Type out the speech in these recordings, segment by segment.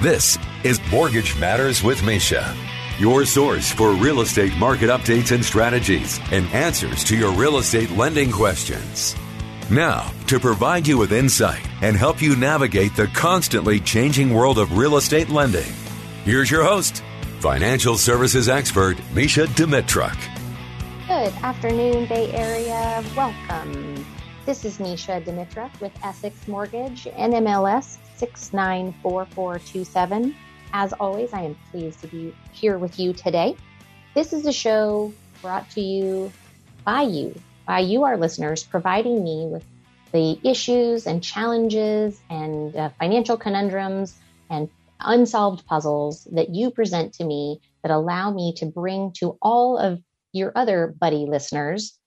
This is Mortgage Matters with Mesha, your source for real estate market updates and strategies and answers to your real estate lending questions. Now, to provide you with insight and help you navigate the constantly changing world of real estate lending, here's your host, financial services expert Mesha Dimitruk. Good afternoon, Bay Area. Welcome. This is Mesha Dimitruk with Essex Mortgage, NMLS 694427. As always, I am pleased to be here with you today. This is a show brought to you by you, by you, our listeners, providing me with the issues and challenges and uh, financial conundrums and unsolved puzzles that you present to me that allow me to bring to all of your other buddy listeners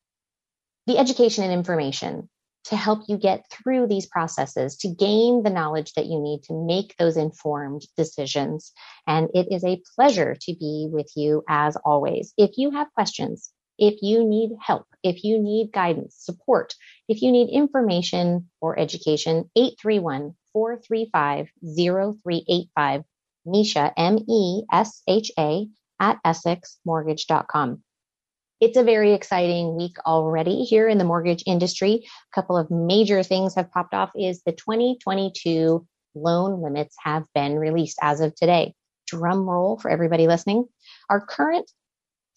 the education and information to help you get through these processes, to gain the knowledge that you need to make those informed decisions. And it is a pleasure to be with you as always. If you have questions, if you need help, if you need guidance, support, if you need information or education, 831 435 0385, Mesha, M E S H A, at EssexMortgage.com. It's a very exciting week already here in the mortgage industry. A couple of major things have popped off is the 2022 loan limits have been released as of today. Drum roll for everybody listening. Our current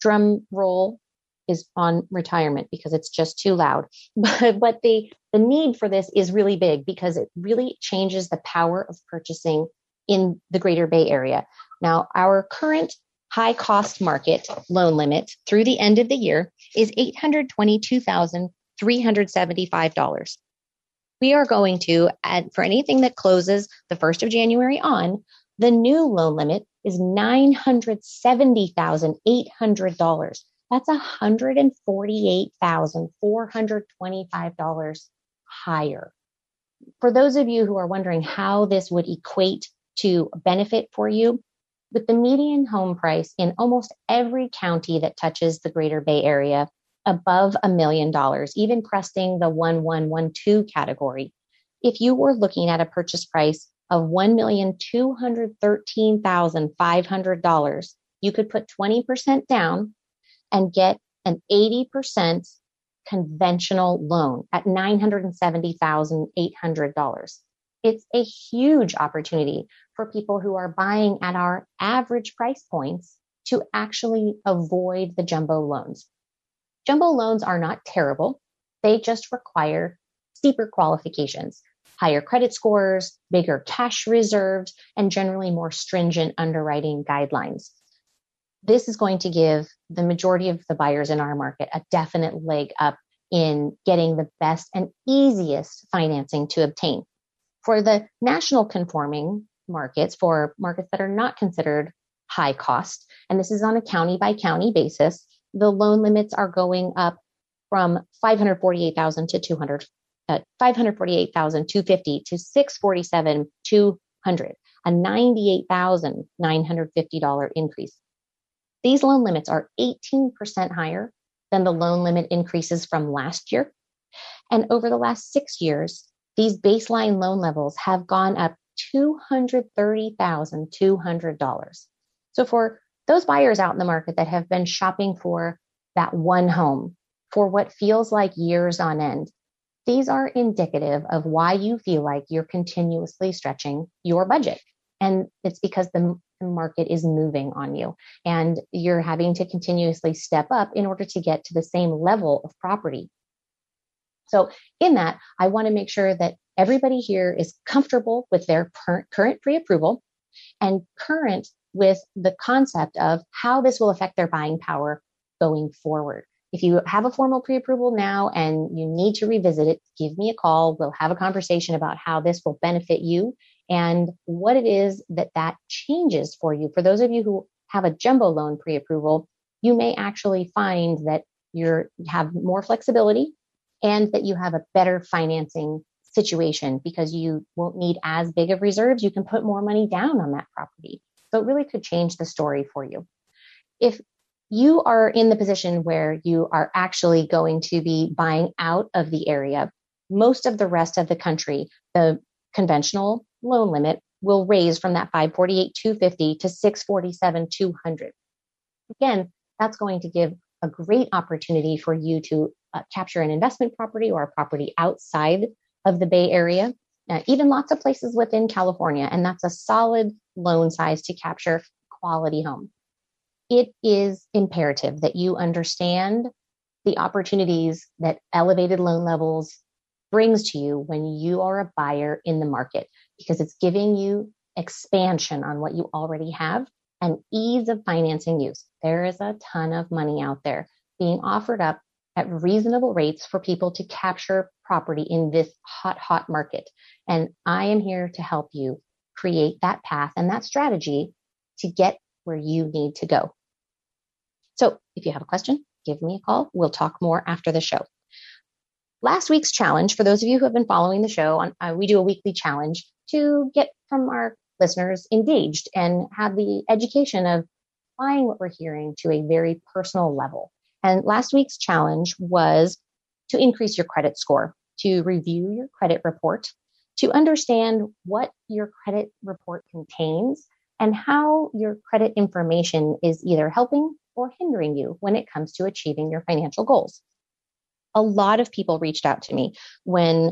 drum roll is on retirement because it's just too loud. But, but the, the need for this is really big because it really changes the power of purchasing in the greater Bay Area. Now, our current high cost market loan limit through the end of the year is $822,375. We are going to add for anything that closes the 1st of January on, the new loan limit is $970,800. That's $148,425 higher. For those of you who are wondering how this would equate to benefit for you, with the median home price in almost every county that touches the greater Bay Area above a million dollars, even cresting the 1112 category. If you were looking at a purchase price of $1,213,500, you could put 20% down and get an 80% conventional loan at $970,800. It's a huge opportunity for people who are buying at our average price points to actually avoid the jumbo loans. Jumbo loans are not terrible. They just require steeper qualifications, higher credit scores, bigger cash reserves, and generally more stringent underwriting guidelines. This is going to give the majority of the buyers in our market a definite leg up in getting the best and easiest financing to obtain. For the national conforming markets for markets that are not considered high cost. And this is on a county by county basis. The loan limits are going up from 548,000 to 200, uh, 548,250 to 647, 200, a $98,950 increase. These loan limits are 18% higher than the loan limit increases from last year. And over the last six years, these baseline loan levels have gone up $230,200. So for those buyers out in the market that have been shopping for that one home for what feels like years on end, these are indicative of why you feel like you're continuously stretching your budget. And it's because the market is moving on you and you're having to continuously step up in order to get to the same level of property. So in that, I want to make sure that everybody here is comfortable with their current pre-approval and current with the concept of how this will affect their buying power going forward. if you have a formal pre-approval now and you need to revisit it, give me a call. We'll have a conversation about how this will benefit you and what it is that that changes for you. For those of you who have a jumbo loan pre-approval, you may actually find that you're have more flexibility and that you have a better financing situation because you won't need as big of reserves. You can put more money down on that property. So it really could change the story for you. If you are in the position where you are actually going to be buying out of the area, most of the rest of the country, the conventional loan limit will raise from that 548 250 to 647 200. Again, that's going to give a great opportunity for you to uh, capture an investment property or a property outside of the Bay Area, uh, even lots of places within California. And that's a solid loan size to capture quality home. It is imperative that you understand the opportunities that elevated loan levels brings to you when you are a buyer in the market because it's giving you expansion on what you already have and ease of financing use. There is a ton of money out there being offered up at reasonable rates for people to capture property in this hot, hot market. And I am here to help you create that path and that strategy to get where you need to go. So if you have a question, give me a call. We'll talk more after the show. Last week's challenge, for those of you who have been following the show, on, uh, we do a weekly challenge to get from our listeners engaged and have the education of applying what we're hearing to a very personal level. And last week's challenge was to increase your credit score, to review your credit report, to understand what your credit report contains and how your credit information is either helping or hindering you when it comes to achieving your financial goals. A lot of people reached out to me when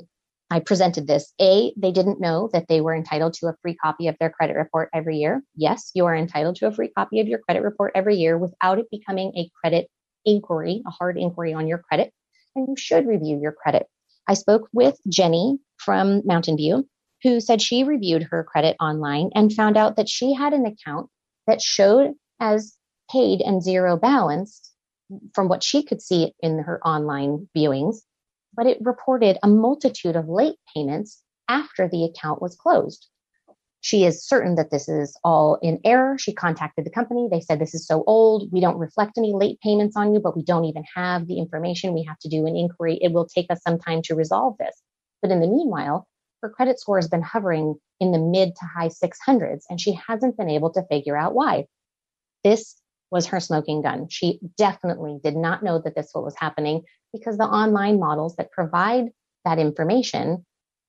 I presented this. A, they didn't know that they were entitled to a free copy of their credit report every year. Yes, you are entitled to a free copy of your credit report every year without it becoming a credit inquiry, a hard inquiry on your credit. And you should review your credit. I spoke with Jenny from Mountain View, who said she reviewed her credit online and found out that she had an account that showed as paid and zero balance from what she could see in her online viewings, but it reported a multitude of late payments after the account was closed. She is certain that this is all in error. She contacted the company. They said, This is so old. We don't reflect any late payments on you, but we don't even have the information. We have to do an inquiry. It will take us some time to resolve this. But in the meanwhile, her credit score has been hovering in the mid to high 600s, and she hasn't been able to figure out why. This was her smoking gun. She definitely did not know that this was happening because the online models that provide that information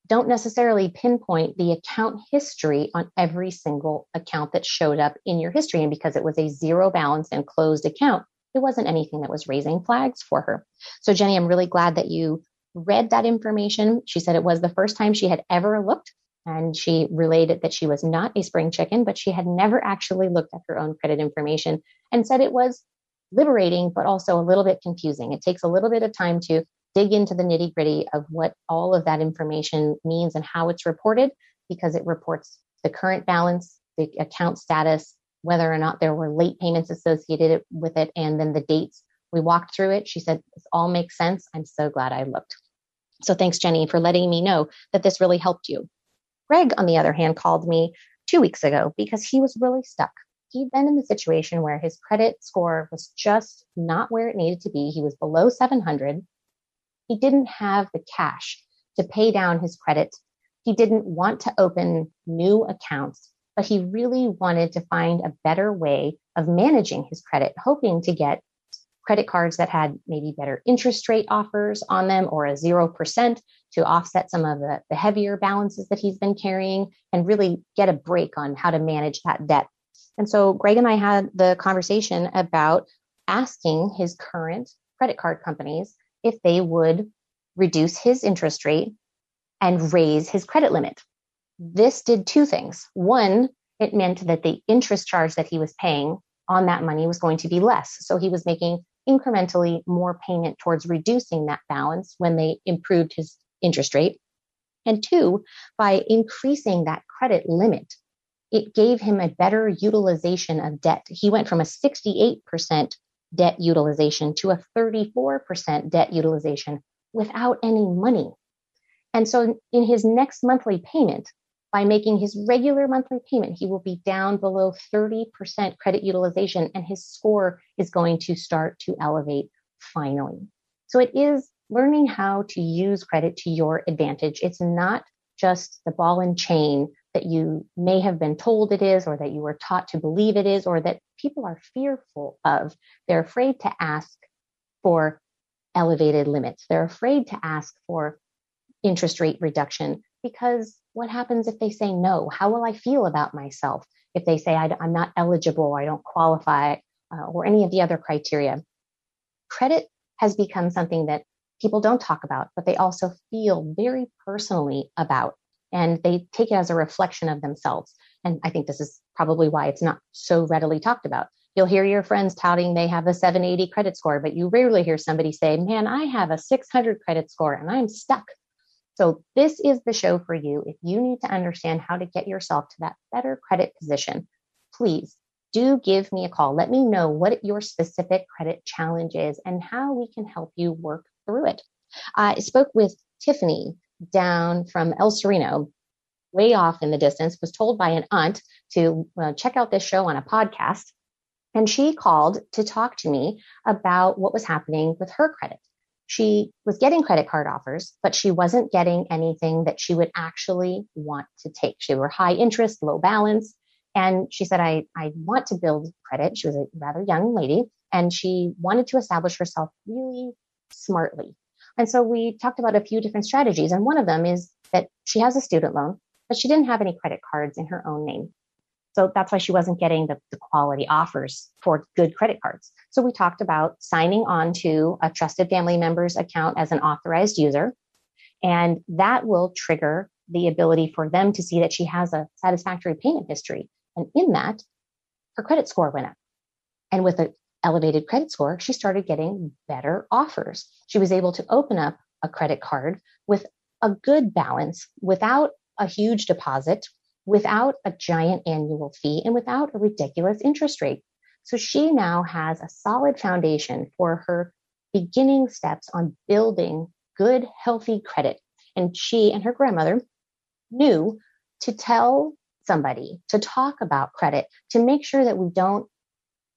don't necessarily pinpoint the account history on every single account that showed up in your history. And because it was a zero balance and closed account, it wasn't anything that was raising flags for her. So, Jenny, I'm really glad that you read that information. She said it was the first time she had ever looked and she related that she was not a spring chicken, but she had never actually looked at her own credit information and said it was liberating, but also a little bit confusing. It takes a little bit of time to dig into the nitty gritty of what all of that information means and how it's reported because it reports the current balance, the account status, whether or not there were late payments associated with it, and then the dates. We walked through it. She said, This all makes sense. I'm so glad I looked. So thanks, Jenny, for letting me know that this really helped you. Greg, on the other hand, called me two weeks ago because he was really stuck. He'd been in the situation where his credit score was just not where it needed to be. He was below 700. He didn't have the cash to pay down his credit. He didn't want to open new accounts, but he really wanted to find a better way of managing his credit, hoping to get credit cards that had maybe better interest rate offers on them or a 0% to offset some of the, the heavier balances that he's been carrying and really get a break on how to manage that debt. And so Greg and I had the conversation about asking his current credit card companies if they would reduce his interest rate and raise his credit limit. This did two things. One, it meant that the interest charge that he was paying on that money was going to be less. So he was making incrementally more payment towards reducing that balance when they improved his interest rate. And two, by increasing that credit limit, it gave him a better utilization of debt. He went from a 68% debt utilization to a 34% debt utilization without any money. And so in his next monthly payment, by making his regular monthly payment, he will be down below 30% credit utilization and his score is going to start to elevate finally. So it is learning how to use credit to your advantage. It's not just the ball and chain that you may have been told it is, or that you were taught to believe it is, or that people are fearful of. They're afraid to ask for elevated limits. They're afraid to ask for interest rate reduction because what happens if they say no? How will I feel about myself if they say I, am not eligible, I don't qualify, uh, or any of the other criteria? Credit has become something that people don't talk about, but they also feel very personally about. And they take it as a reflection of themselves. And I think this is probably why it's not so readily talked about. You'll hear your friends touting they have a 780 credit score, but you rarely hear somebody say, Man, I have a 600 credit score and I'm stuck. So, this is the show for you. If you need to understand how to get yourself to that better credit position, please do give me a call. Let me know what your specific credit challenge is and how we can help you work through it. I spoke with Tiffany down from El Sereno, way off in the distance, was told by an aunt to uh, check out this show on a podcast. And she called to talk to me about what was happening with her credit. She was getting credit card offers, but she wasn't getting anything that she would actually want to take. She were high interest, low balance. And she said, I, I want to build credit. She was a rather young lady and she wanted to establish herself really smartly. And so we talked about a few different strategies. And one of them is that she has a student loan, but she didn't have any credit cards in her own name. So that's why she wasn't getting the, the quality offers for good credit cards. So we talked about signing on to a trusted family member's account as an authorized user. And that will trigger the ability for them to see that she has a satisfactory payment history. And in that, her credit score went up. And with a elevated credit score, she started getting better offers. She was able to open up a credit card with a good balance without a huge deposit, without a giant annual fee, and without a ridiculous interest rate. So she now has a solid foundation for her beginning steps on building good, healthy credit. And she and her grandmother knew to tell somebody, to talk about credit, to make sure that we don't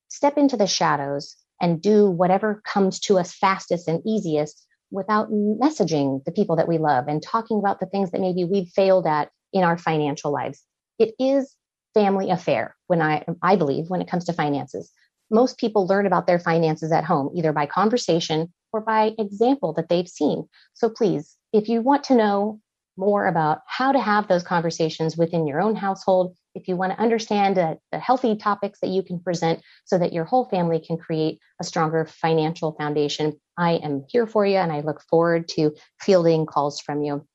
step into the shadows and do whatever comes to us fastest and easiest without messaging the people that we love and talking about the things that maybe we've failed at in our financial lives. It is family affair when I I believe when it comes to finances. Most people learn about their finances at home either by conversation or by example that they've seen. So please, if you want to know more about how to have those conversations within your own household, if you want to understand the healthy topics that you can present so that your whole family can create a stronger financial foundation, I am here for you and I look forward to fielding calls from you.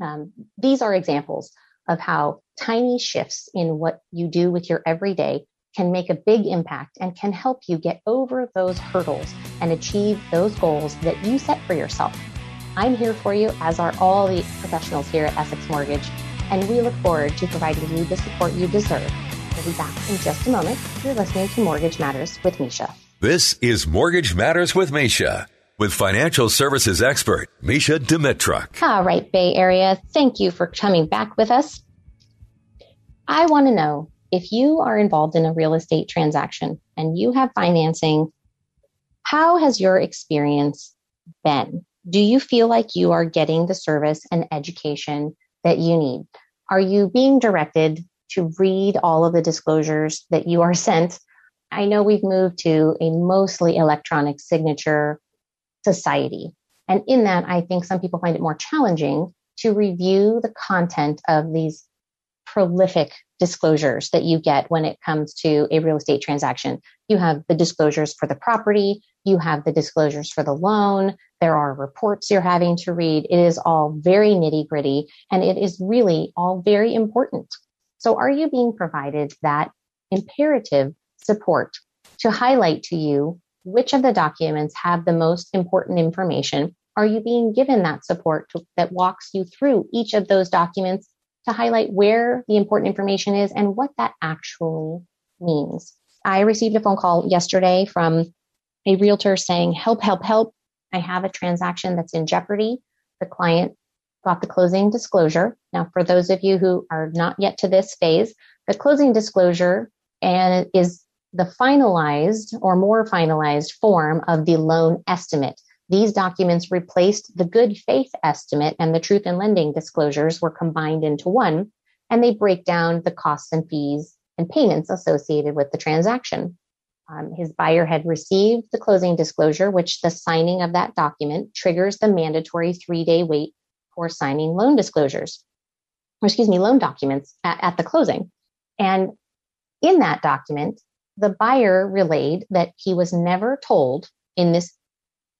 Um, these are examples of how tiny shifts in what you do with your everyday can make a big impact and can help you get over those hurdles and achieve those goals that you set for yourself. I'm here for you, as are all the professionals here at Essex Mortgage and we look forward to providing you the support you deserve. We'll be back in just a moment. You're listening to Mortgage Matters with Mesha. This is Mortgage Matters with Mesha with financial services expert Mesha Dimitruk. All right, Bay Area, thank you for coming back with us. I want to know if you are involved in a real estate transaction and you have financing, how has your experience been? Do you feel like you are getting the service and education that you need? Are you being directed to read all of the disclosures that you are sent? I know we've moved to a mostly electronic signature society. And in that, I think some people find it more challenging to review the content of these prolific disclosures that you get when it comes to a real estate transaction. You have the disclosures for the property, you have the disclosures for the loan, there are reports you're having to read. It is all very nitty gritty and it is really all very important. So are you being provided that imperative support to highlight to you which of the documents have the most important information? Are you being given that support to, that walks you through each of those documents to highlight where the important information is and what that actually means? I received a phone call yesterday from a realtor saying, help, help, help. I have a transaction that's in jeopardy. The client got the closing disclosure. Now, for those of you who are not yet to this phase, the closing disclosure and is the finalized or more finalized form of the loan estimate. These documents replaced the good faith estimate and the truth in lending disclosures were combined into one, and they break down the costs and fees and payments associated with the transaction. Um, his buyer had received the closing disclosure, which the signing of that document triggers the mandatory three day wait for signing loan disclosures, or excuse me, loan documents at, at the closing. And in that document, the buyer relayed that he was never told in this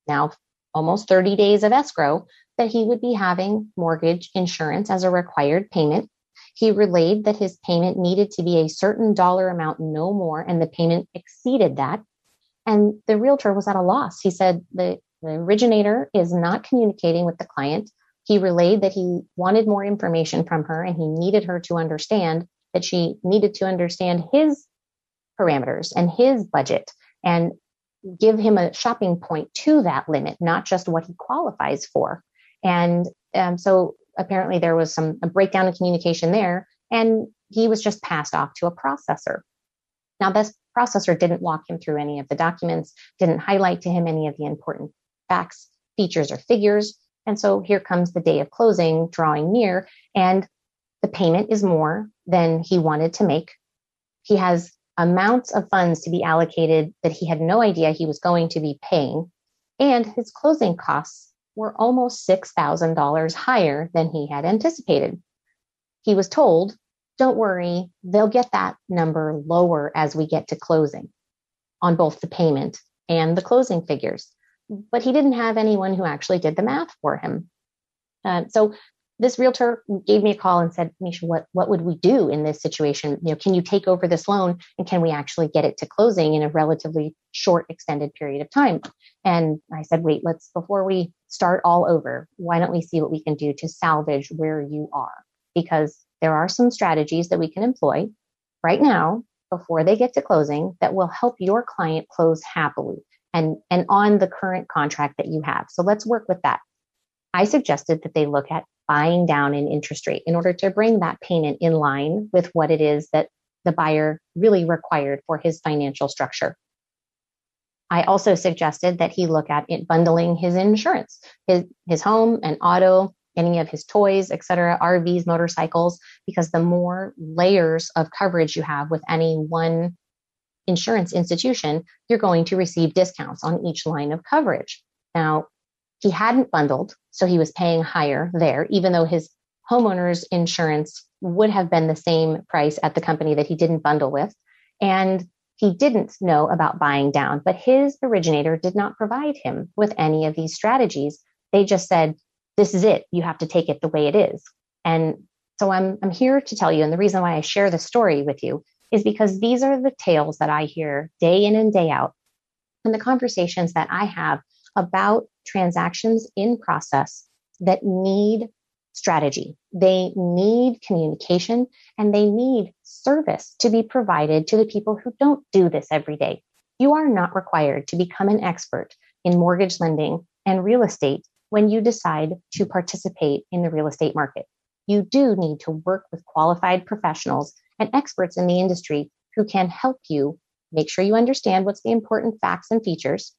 now almost 30 days of escrow that he would be having mortgage insurance as a required payment. He relayed that his payment needed to be a certain dollar amount, no more, and the payment exceeded that. And the realtor was at a loss. He said the, the originator is not communicating with the client. He relayed that he wanted more information from her and he needed her to understand that she needed to understand his parameters and his budget and give him a shopping point to that limit, not just what he qualifies for. And um, so apparently there was some a breakdown in communication there, and he was just passed off to a processor. Now, this processor didn't walk him through any of the documents, didn't highlight to him any of the important facts, features, or figures. And so here comes the day of closing drawing near, and the payment is more than he wanted to make. He has amounts of funds to be allocated that he had no idea he was going to be paying. And his closing costs were almost $6,000 higher than he had anticipated. He was told, don't worry, they'll get that number lower as we get to closing on both the payment and the closing figures. But he didn't have anyone who actually did the math for him. Uh, so this realtor gave me a call and said, Mesha, what, what would we do in this situation? You know, can you take over this loan and can we actually get it to closing in a relatively short, extended period of time? And I said, wait, let's, before we start all over, why don't we see what we can do to salvage where you are? Because there are some strategies that we can employ right now before they get to closing that will help your client close happily and, and on the current contract that you have. So let's work with that. I suggested that they look at buying down an interest rate in order to bring that payment in line with what it is that the buyer really required for his financial structure. I also suggested that he look at bundling his insurance, his, his home and auto, any of his toys, etc., RVs, motorcycles, because the more layers of coverage you have with any one insurance institution, you're going to receive discounts on each line of coverage. Now, he hadn't bundled, so he was paying higher there, even though his homeowner's insurance would have been the same price at the company that he didn't bundle with. And he didn't know about buying down, but his originator did not provide him with any of these strategies. They just said, this is it. You have to take it the way it is. And so I'm, I'm here to tell you. And the reason why I share the story with you is because these are the tales that I hear day in and day out and the conversations that I have about transactions in process that need strategy. They need communication and they need service to be provided to the people who don't do this every day. You are not required to become an expert in mortgage lending and real estate when you decide to participate in the real estate market. You do need to work with qualified professionals and experts in the industry who can help you make sure you understand what's the important facts and features,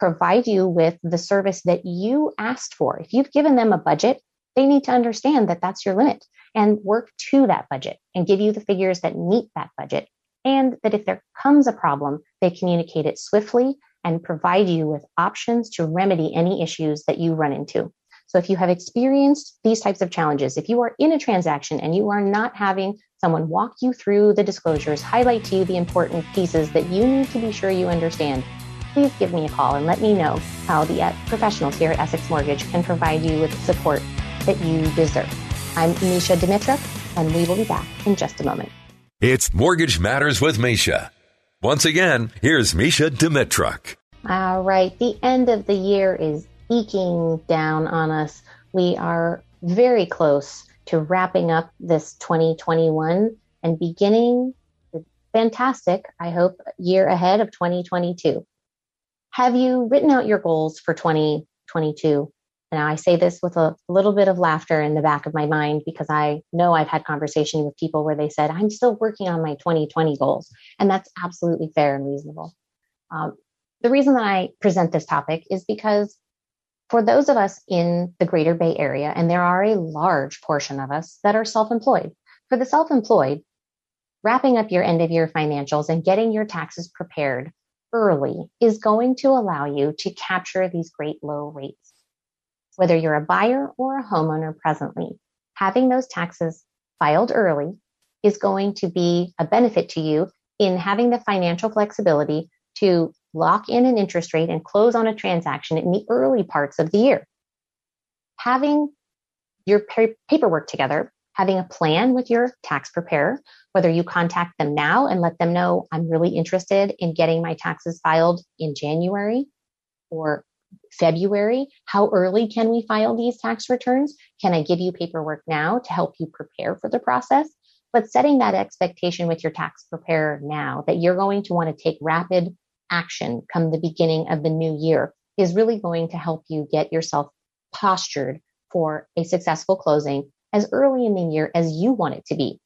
provide you with the service that you asked for. If you've given them a budget, they need to understand that that's your limit and work to that budget and give you the figures that meet that budget. And that if there comes a problem, they communicate it swiftly and provide you with options to remedy any issues that you run into. So if you have experienced these types of challenges, if you are in a transaction and you are not having someone walk you through the disclosures, highlight to you the important pieces that you need to be sure you understand, please give me a call and let me know how the uh, professionals here at Essex Mortgage can provide you with the support that you deserve. I'm Mesha Dimitruk, and we will be back in just a moment. It's Mortgage Matters with Mesha. Once again, here's Mesha Dimitruk. All right, the end of the year is eking down on us. We are very close to wrapping up this 2021 and beginning the fantastic, I hope, year ahead of 2022. Have you written out your goals for 2022? Now, I say this with a little bit of laughter in the back of my mind because I know I've had conversation with people where they said, I'm still working on my 2020 goals. And that's absolutely fair and reasonable. Um, the reason that I present this topic is because for those of us in the greater Bay Area, and there are a large portion of us that are self employed, for the self employed, wrapping up your end of year financials and getting your taxes prepared early is going to allow you to capture these great low rates. Whether you're a buyer or a homeowner presently, having those taxes filed early is going to be a benefit to you in having the financial flexibility to lock in an interest rate and close on a transaction in the early parts of the year. Having your paperwork together, having a plan with your tax preparer, whether you contact them now and let them know I'm really interested in getting my taxes filed in January or February. How early can we file these tax returns? Can I give you paperwork now to help you prepare for the process? But setting that expectation with your tax preparer now that you're going to want to take rapid action come the beginning of the new year is really going to help you get yourself postured for a successful closing as early in the year as you want it to be.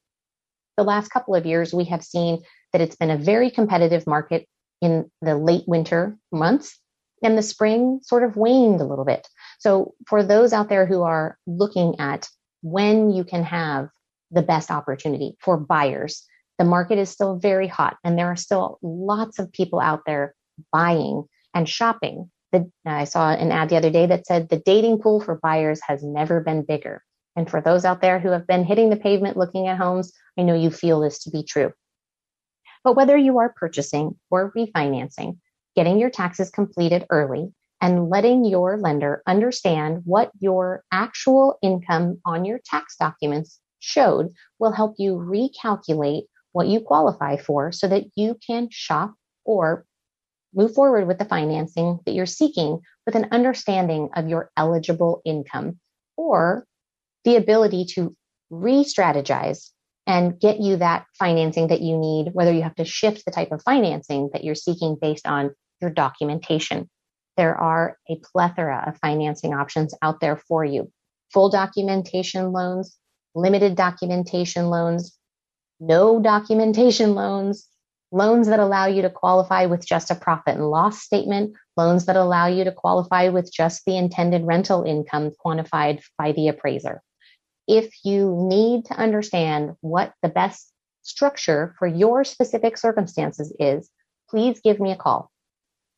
The last couple of years, we have seen that it's been a very competitive market in the late winter months and the spring sort of waned a little bit. So for those out there who are looking at when you can have the best opportunity for buyers, the market is still very hot and there are still lots of people out there buying and shopping. The, I saw an ad the other day that said the dating pool for buyers has never been bigger. And for those out there who have been hitting the pavement looking at homes, I know you feel this to be true. But whether you are purchasing or refinancing, getting your taxes completed early and letting your lender understand what your actual income on your tax documents showed will help you recalculate what you qualify for so that you can shop or move forward with the financing that you're seeking with an understanding of your eligible income or the ability to re strategize and get you that financing that you need, whether you have to shift the type of financing that you're seeking based on your documentation. There are a plethora of financing options out there for you. Full documentation loans, limited documentation loans, no documentation loans, loans that allow you to qualify with just a profit and loss statement, loans that allow you to qualify with just the intended rental income quantified by the appraiser. If you need to understand what the best structure for your specific circumstances is, please give me a call.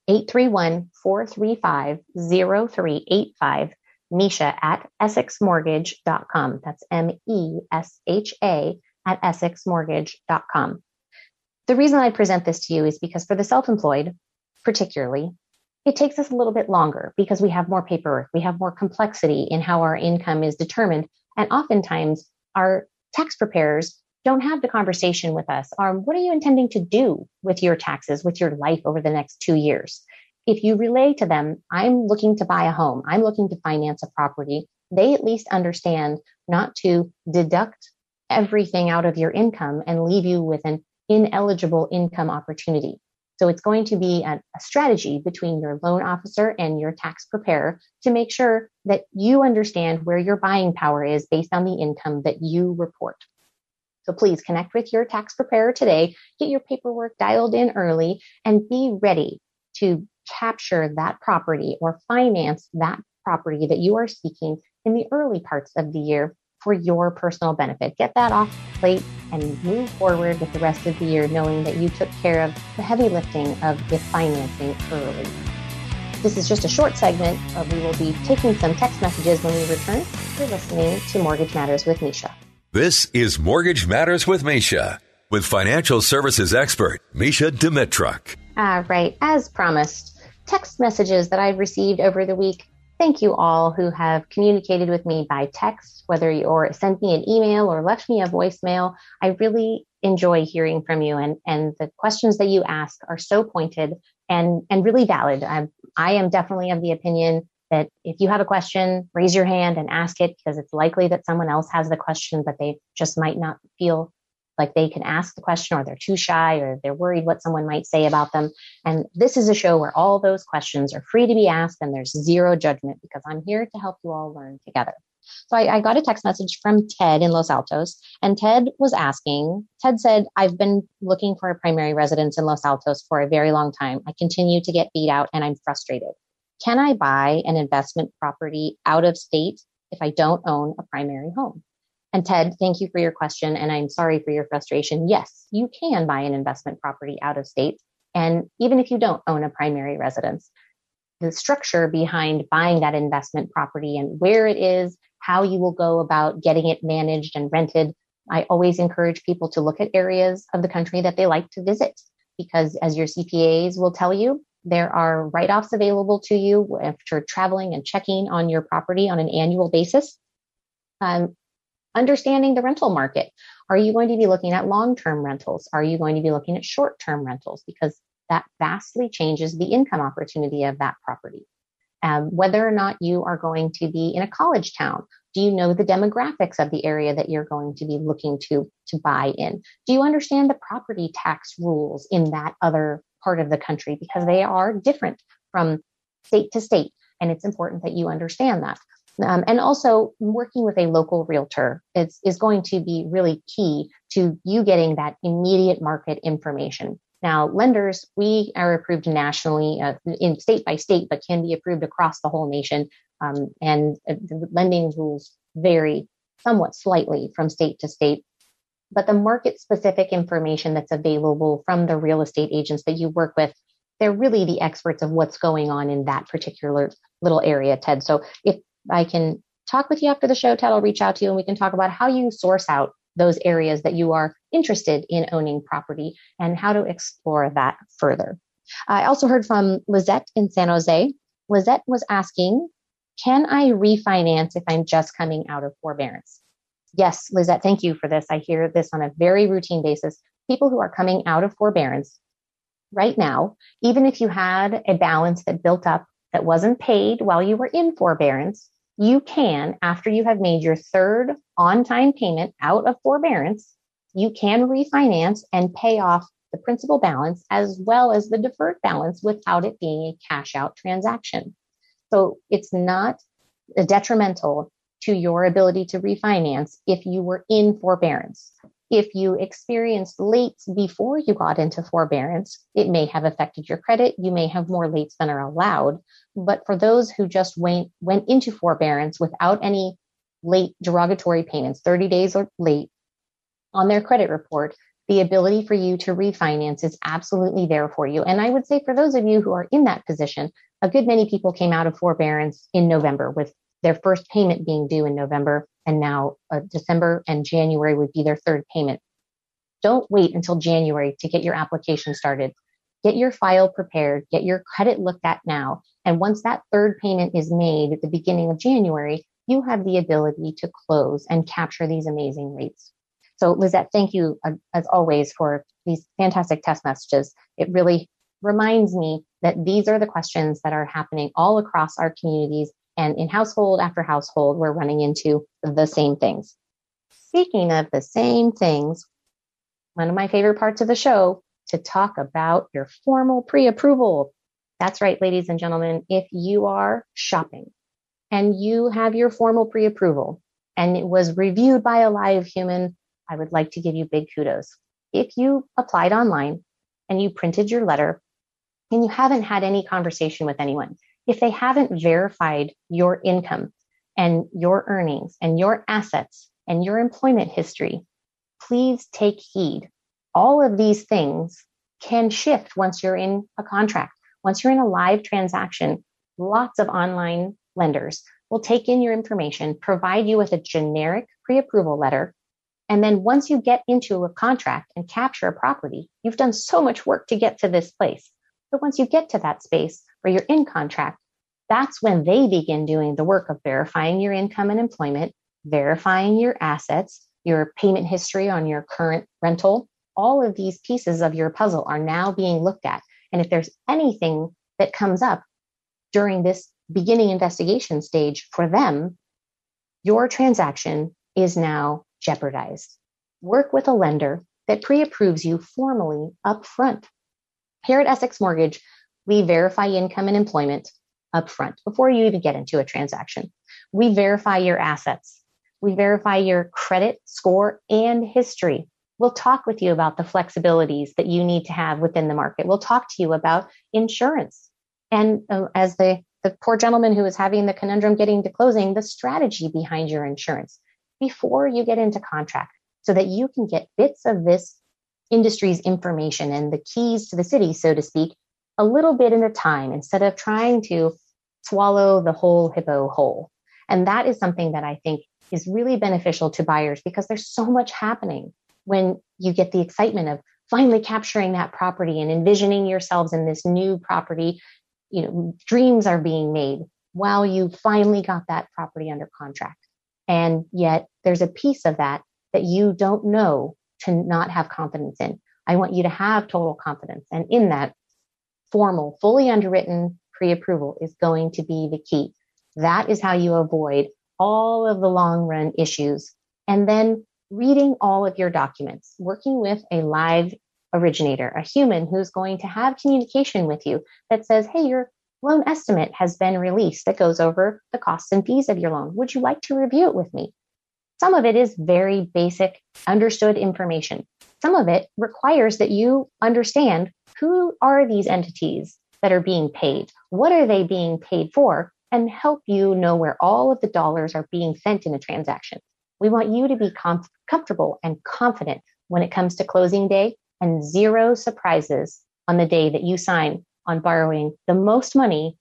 831-435-0385, Mesha at EssexMortgage.com. That's M-E-S-H-A at EssexMortgage.com. The reason I present this to you is because for the self-employed, particularly, it takes us a little bit longer because we have more paperwork, we have more complexity in how our income is determined, and oftentimes our tax preparers don't have the conversation with us on what are you intending to do with your taxes, with your life over the next two years. If you relay to them, I'm looking to buy a home, I'm looking to finance a property, they at least understand not to deduct everything out of your income and leave you with an ineligible income opportunity. So it's going to be a, a, strategy between your loan officer and your tax preparer to make sure that you understand where your buying power is based on the income that you report. So please connect with your tax preparer today, get your paperwork dialed in early and be ready to capture that property or finance that property that you are seeking in the early parts of the year for your personal benefit. Get that off the plate and move forward with the rest of the year knowing that you took care of the heavy lifting of the financing early. This is just a short segment. Of we will be taking some text messages when we return. You're listening to Mortgage Matters with Mesha. This is Mortgage Matters with Mesha with financial services expert Mesha Dimitruk. All right, as promised, text messages that I've received over the week Thank you all who have communicated with me by text, whether you or sent me an email or left me a voicemail. I really enjoy hearing from you and, and the questions that you ask are so pointed and, and really valid. I'm, I am definitely of the opinion that if you have a question, raise your hand and ask it because it's likely that someone else has the question, but they just might not feel like they can ask the question or they're too shy or they're worried what someone might say about them. And this is a show where all those questions are free to be asked and there's zero judgment because I'm here to help you all learn together. So I, I, got a text message from Ted in Los Altos, and Ted was asking, Ted said, I've been looking for a primary residence in Los Altos for a very long time. I continue to get beat out and I'm frustrated. Can I buy an investment property out of state if I don't own a primary home? And Ted, thank you for your question. And I'm sorry for your frustration. Yes, you can buy an investment property out of state. And even if you don't own a primary residence, the structure behind buying that investment property and where it is, how you will go about getting it managed and rented. I always encourage people to look at areas of the country that they like to visit because as your CPAs will tell you, there are write-offs available to you after traveling and checking on your property on an annual basis. Um, understanding the rental market. Are you going to be looking at long-term rentals? Are you going to be looking at short-term rentals? Because that vastly changes the income opportunity of that property. Um, whether or not you are going to be in a college town. Do you know the demographics of the area that you're going to be looking to, to buy in? Do you understand the property tax rules in that other part of the country? Because they are different from state to state. And it's important that you understand that. Um, and also working with a local realtor is, is going to be really key to you getting that immediate market information. Now, lenders, we are approved nationally uh, in state by state, but can be approved across the whole nation. Um, and uh, the lending rules vary somewhat slightly from state to state. But the market specific information that's available from the real estate agents that you work with, they're really the experts of what's going on in that particular little area, Ted. So if I can talk with you after the show, Ted, I'll reach out to you and we can talk about how you source out those areas that you are interested in owning property and how to explore that further. I also heard from Lizette in San Jose. Lizette was asking, can I refinance if I'm just coming out of forbearance? Yes, Lizette, thank you for this. I hear this on a very routine basis. People who are coming out of forbearance right now, even if you had a balance that built up that wasn't paid while you were in forbearance, you can, after you have made your third on time payment out of forbearance, you can refinance and pay off the principal balance as well as the deferred balance without it being a cash out transaction. So it's not detrimental to your ability to refinance if you were in forbearance. If you experienced late before you got into forbearance, it may have affected your credit. You may have more lates than are allowed. But for those who just went, went into forbearance without any late derogatory payments, 30 days or late on their credit report, the ability for you to refinance is absolutely there for you. And I would say for those of you who are in that position, a good many people came out of forbearance in November with their first payment being due in November and now uh, December and January would be their third payment. Don't wait until January to get your application started. Get your file prepared, get your credit looked at now. And once that third payment is made at the beginning of January, you have the ability to close and capture these amazing rates. So Lizette, thank you uh, as always for these fantastic test messages. It really reminds me that these are the questions that are happening all across our communities and in household after household, we're running into the same things. Speaking of the same things, one of my favorite parts of the show to talk about your formal pre-approval. That's right, ladies and gentlemen. If you are shopping and you have your formal pre-approval and it was reviewed by a live human, I would like to give you big kudos. If you applied online and you printed your letter and you haven't had any conversation with anyone, if they haven't verified your income and your earnings and your assets and your employment history, please take heed. All of these things can shift once you're in a contract. Once you're in a live transaction, lots of online lenders will take in your information, provide you with a generic pre-approval letter. And then once you get into a contract and capture a property, you've done so much work to get to this place. But once you get to that space where you're in contract, that's when they begin doing the work of verifying your income and employment, verifying your assets, your payment history on your current rental. All of these pieces of your puzzle are now being looked at. And if there's anything that comes up during this beginning investigation stage for them, your transaction is now jeopardized. Work with a lender that pre approves you formally up front. Here at Essex Mortgage, we verify income and employment up front before you even get into a transaction. We verify your assets. We verify your credit score and history. We'll talk with you about the flexibilities that you need to have within the market. We'll talk to you about insurance. And uh, as the, the poor gentleman who was having the conundrum getting to closing, the strategy behind your insurance before you get into contract so that you can get bits of this industry's information and the keys to the city, so to speak, a little bit at a time instead of trying to swallow the whole hippo whole. And that is something that I think is really beneficial to buyers because there's so much happening when you get the excitement of finally capturing that property and envisioning yourselves in this new property. You know, dreams are being made while you finally got that property under contract. And yet there's a piece of that that you don't know to not have confidence in. I want you to have total confidence. And in that, formal, fully underwritten pre approval is going to be the key. That is how you avoid all of the long run issues. And then reading all of your documents, working with a live originator, a human who's going to have communication with you that says, Hey, your loan estimate has been released that goes over the costs and fees of your loan. Would you like to review it with me? Some of it is very basic, understood information. Some of it requires that you understand who are these entities that are being paid? What are they being paid for? And help you know where all of the dollars are being sent in a transaction. We want you to be com- comfortable and confident when it comes to closing day and zero surprises on the day that you sign on borrowing the most money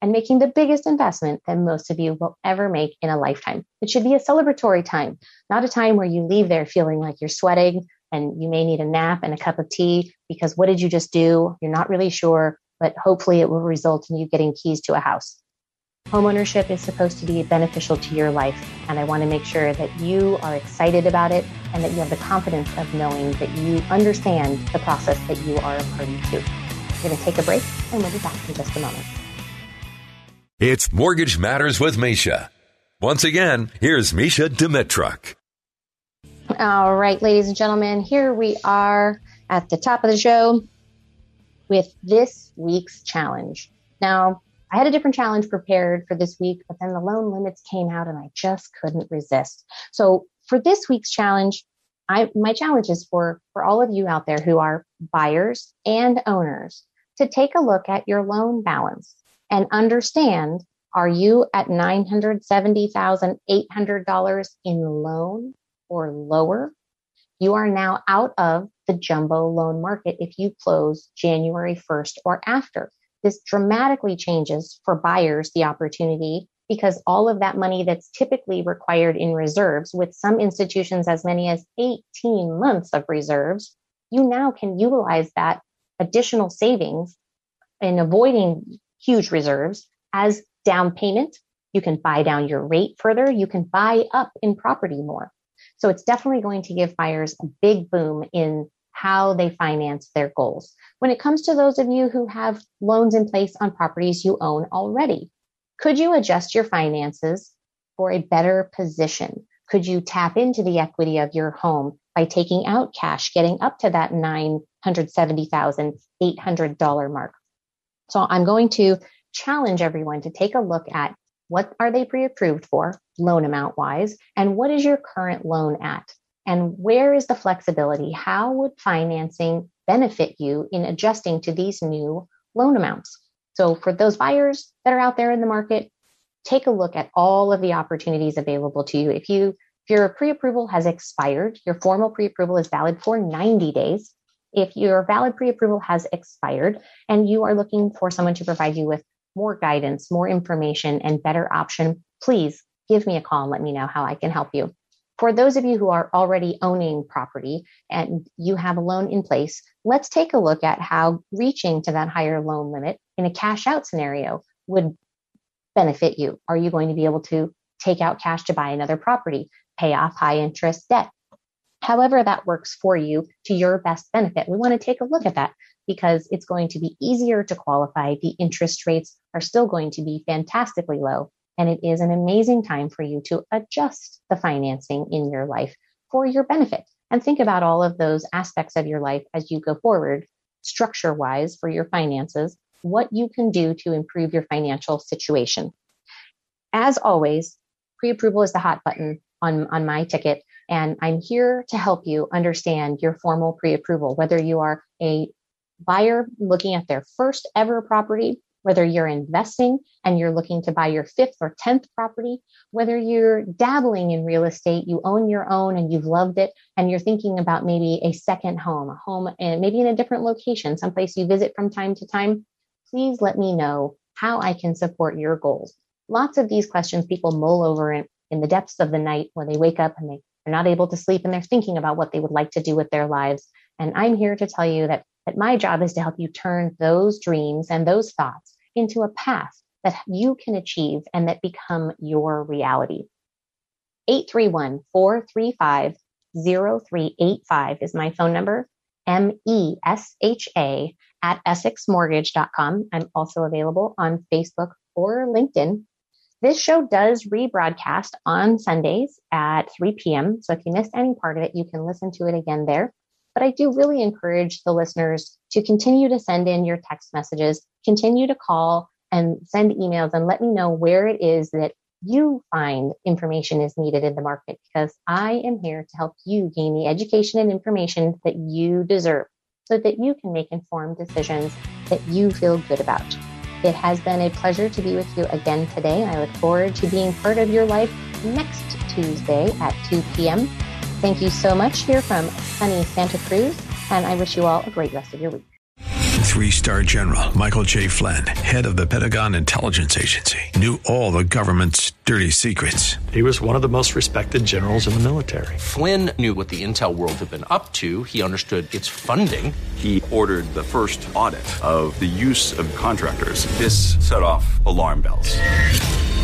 and making the biggest investment that most of you will ever make in a lifetime. It should be a celebratory time, not a time where you leave there feeling like you're sweating and you may need a nap and a cup of tea because what did you just do? You're not really sure, but hopefully it will result in you getting keys to a house. Homeownership is supposed to be beneficial to your life, and I want to make sure that you are excited about it and that you have the confidence of knowing that you understand the process that you are a party to. We're going to take a break and we'll be back in just a moment. It's Mortgage Matters with Mesha. Once again, here's Mesha Dimitruk. All right, ladies and gentlemen, here we are at the top of the show with this week's challenge. Now, I had a different challenge prepared for this week, but then the loan limits came out and I just couldn't resist. So for this week's challenge, I, my challenge is for, for all of you out there who are buyers and owners to take a look at your loan balance and understand are you at $970,800 in loan or lower? You are now out of the jumbo loan market if you close January 1st or after. This dramatically changes for buyers the opportunity because all of that money that's typically required in reserves, with some institutions as many as 18 months of reserves, you now can utilize that additional savings in avoiding huge reserves as down payment. You can buy down your rate further. You can buy up in property more. So it's definitely going to give buyers a big boom in how they finance their goals. When it comes to those of you who have loans in place on properties you own already, could you adjust your finances for a better position? Could you tap into the equity of your home by taking out cash, getting up to that $970,800 mark? So I'm going to challenge everyone to take a look at what are they pre-approved for loan amount wise and what is your current loan at and where is the flexibility? How would financing benefit you in adjusting to these new loan amounts? So for those buyers that are out there in the market take a look at all of the opportunities available to you. If you if your pre-approval has expired your formal pre-approval is valid for 90 days. If your valid pre-approval has expired and you are looking for someone to provide you with more guidance, more information, and better option, please give me a call and let me know how I can help you. For those of you who are already owning property and you have a loan in place, let's take a look at how reaching to that higher loan limit in a cash out scenario would benefit you. Are you going to be able to take out cash to buy another property, pay off high interest debt? However, that works for you to your best benefit. We want to take a look at that because it's going to be easier to qualify. The interest rates are still going to be fantastically low. And it is an amazing time for you to adjust the financing in your life for your benefit. and think about all of those aspects of your life as you go forward, structure wise for your finances, what you can do to improve your financial situation. As always, pre approval is the hot button on, on my ticket. And I'm here to help you understand your formal pre approval, whether you are a buyer looking at their first ever property, whether you're investing and you're looking to buy your fifth or 10th property, whether you're dabbling in real estate, you own your own and you've loved it, and you're thinking about maybe a second home, a home and maybe in a different location, someplace you visit from time to time, please let me know how I can support your goals. Lots of these questions people mull over in, in the depths of the night when they wake up and they are not able to sleep and they're thinking about what they would like to do with their lives. And I'm here to tell you that, that my job is to help you turn those dreams and those thoughts into a path that you can achieve and that become your reality. 831 435 0385 is my phone number. M E S H A at EssexMortgage.com. I'm also available on Facebook or LinkedIn. This show does rebroadcast on Sundays at 3 p.m. So if you missed any part of it, you can listen to it again there. But I do really encourage the listeners to continue to send in your text messages, continue to call and send emails and let me know where it is that you find information is needed in the market because I am here to help you gain the education and information that you deserve so that you can make informed decisions that you feel good about. It has been a pleasure to be with you again today. I look forward to being part of your life next Tuesday at 2 p.m. Thank you so much here from sunny Santa Cruz, and I wish you all a great rest of your week. Three star general Michael J. Flynn, head of the Pentagon Intelligence Agency, knew all the government's dirty secrets. He was one of the most respected generals in the military. Flynn knew what the intel world had been up to, he understood its funding. He ordered the first audit of the use of contractors. This set off alarm bells.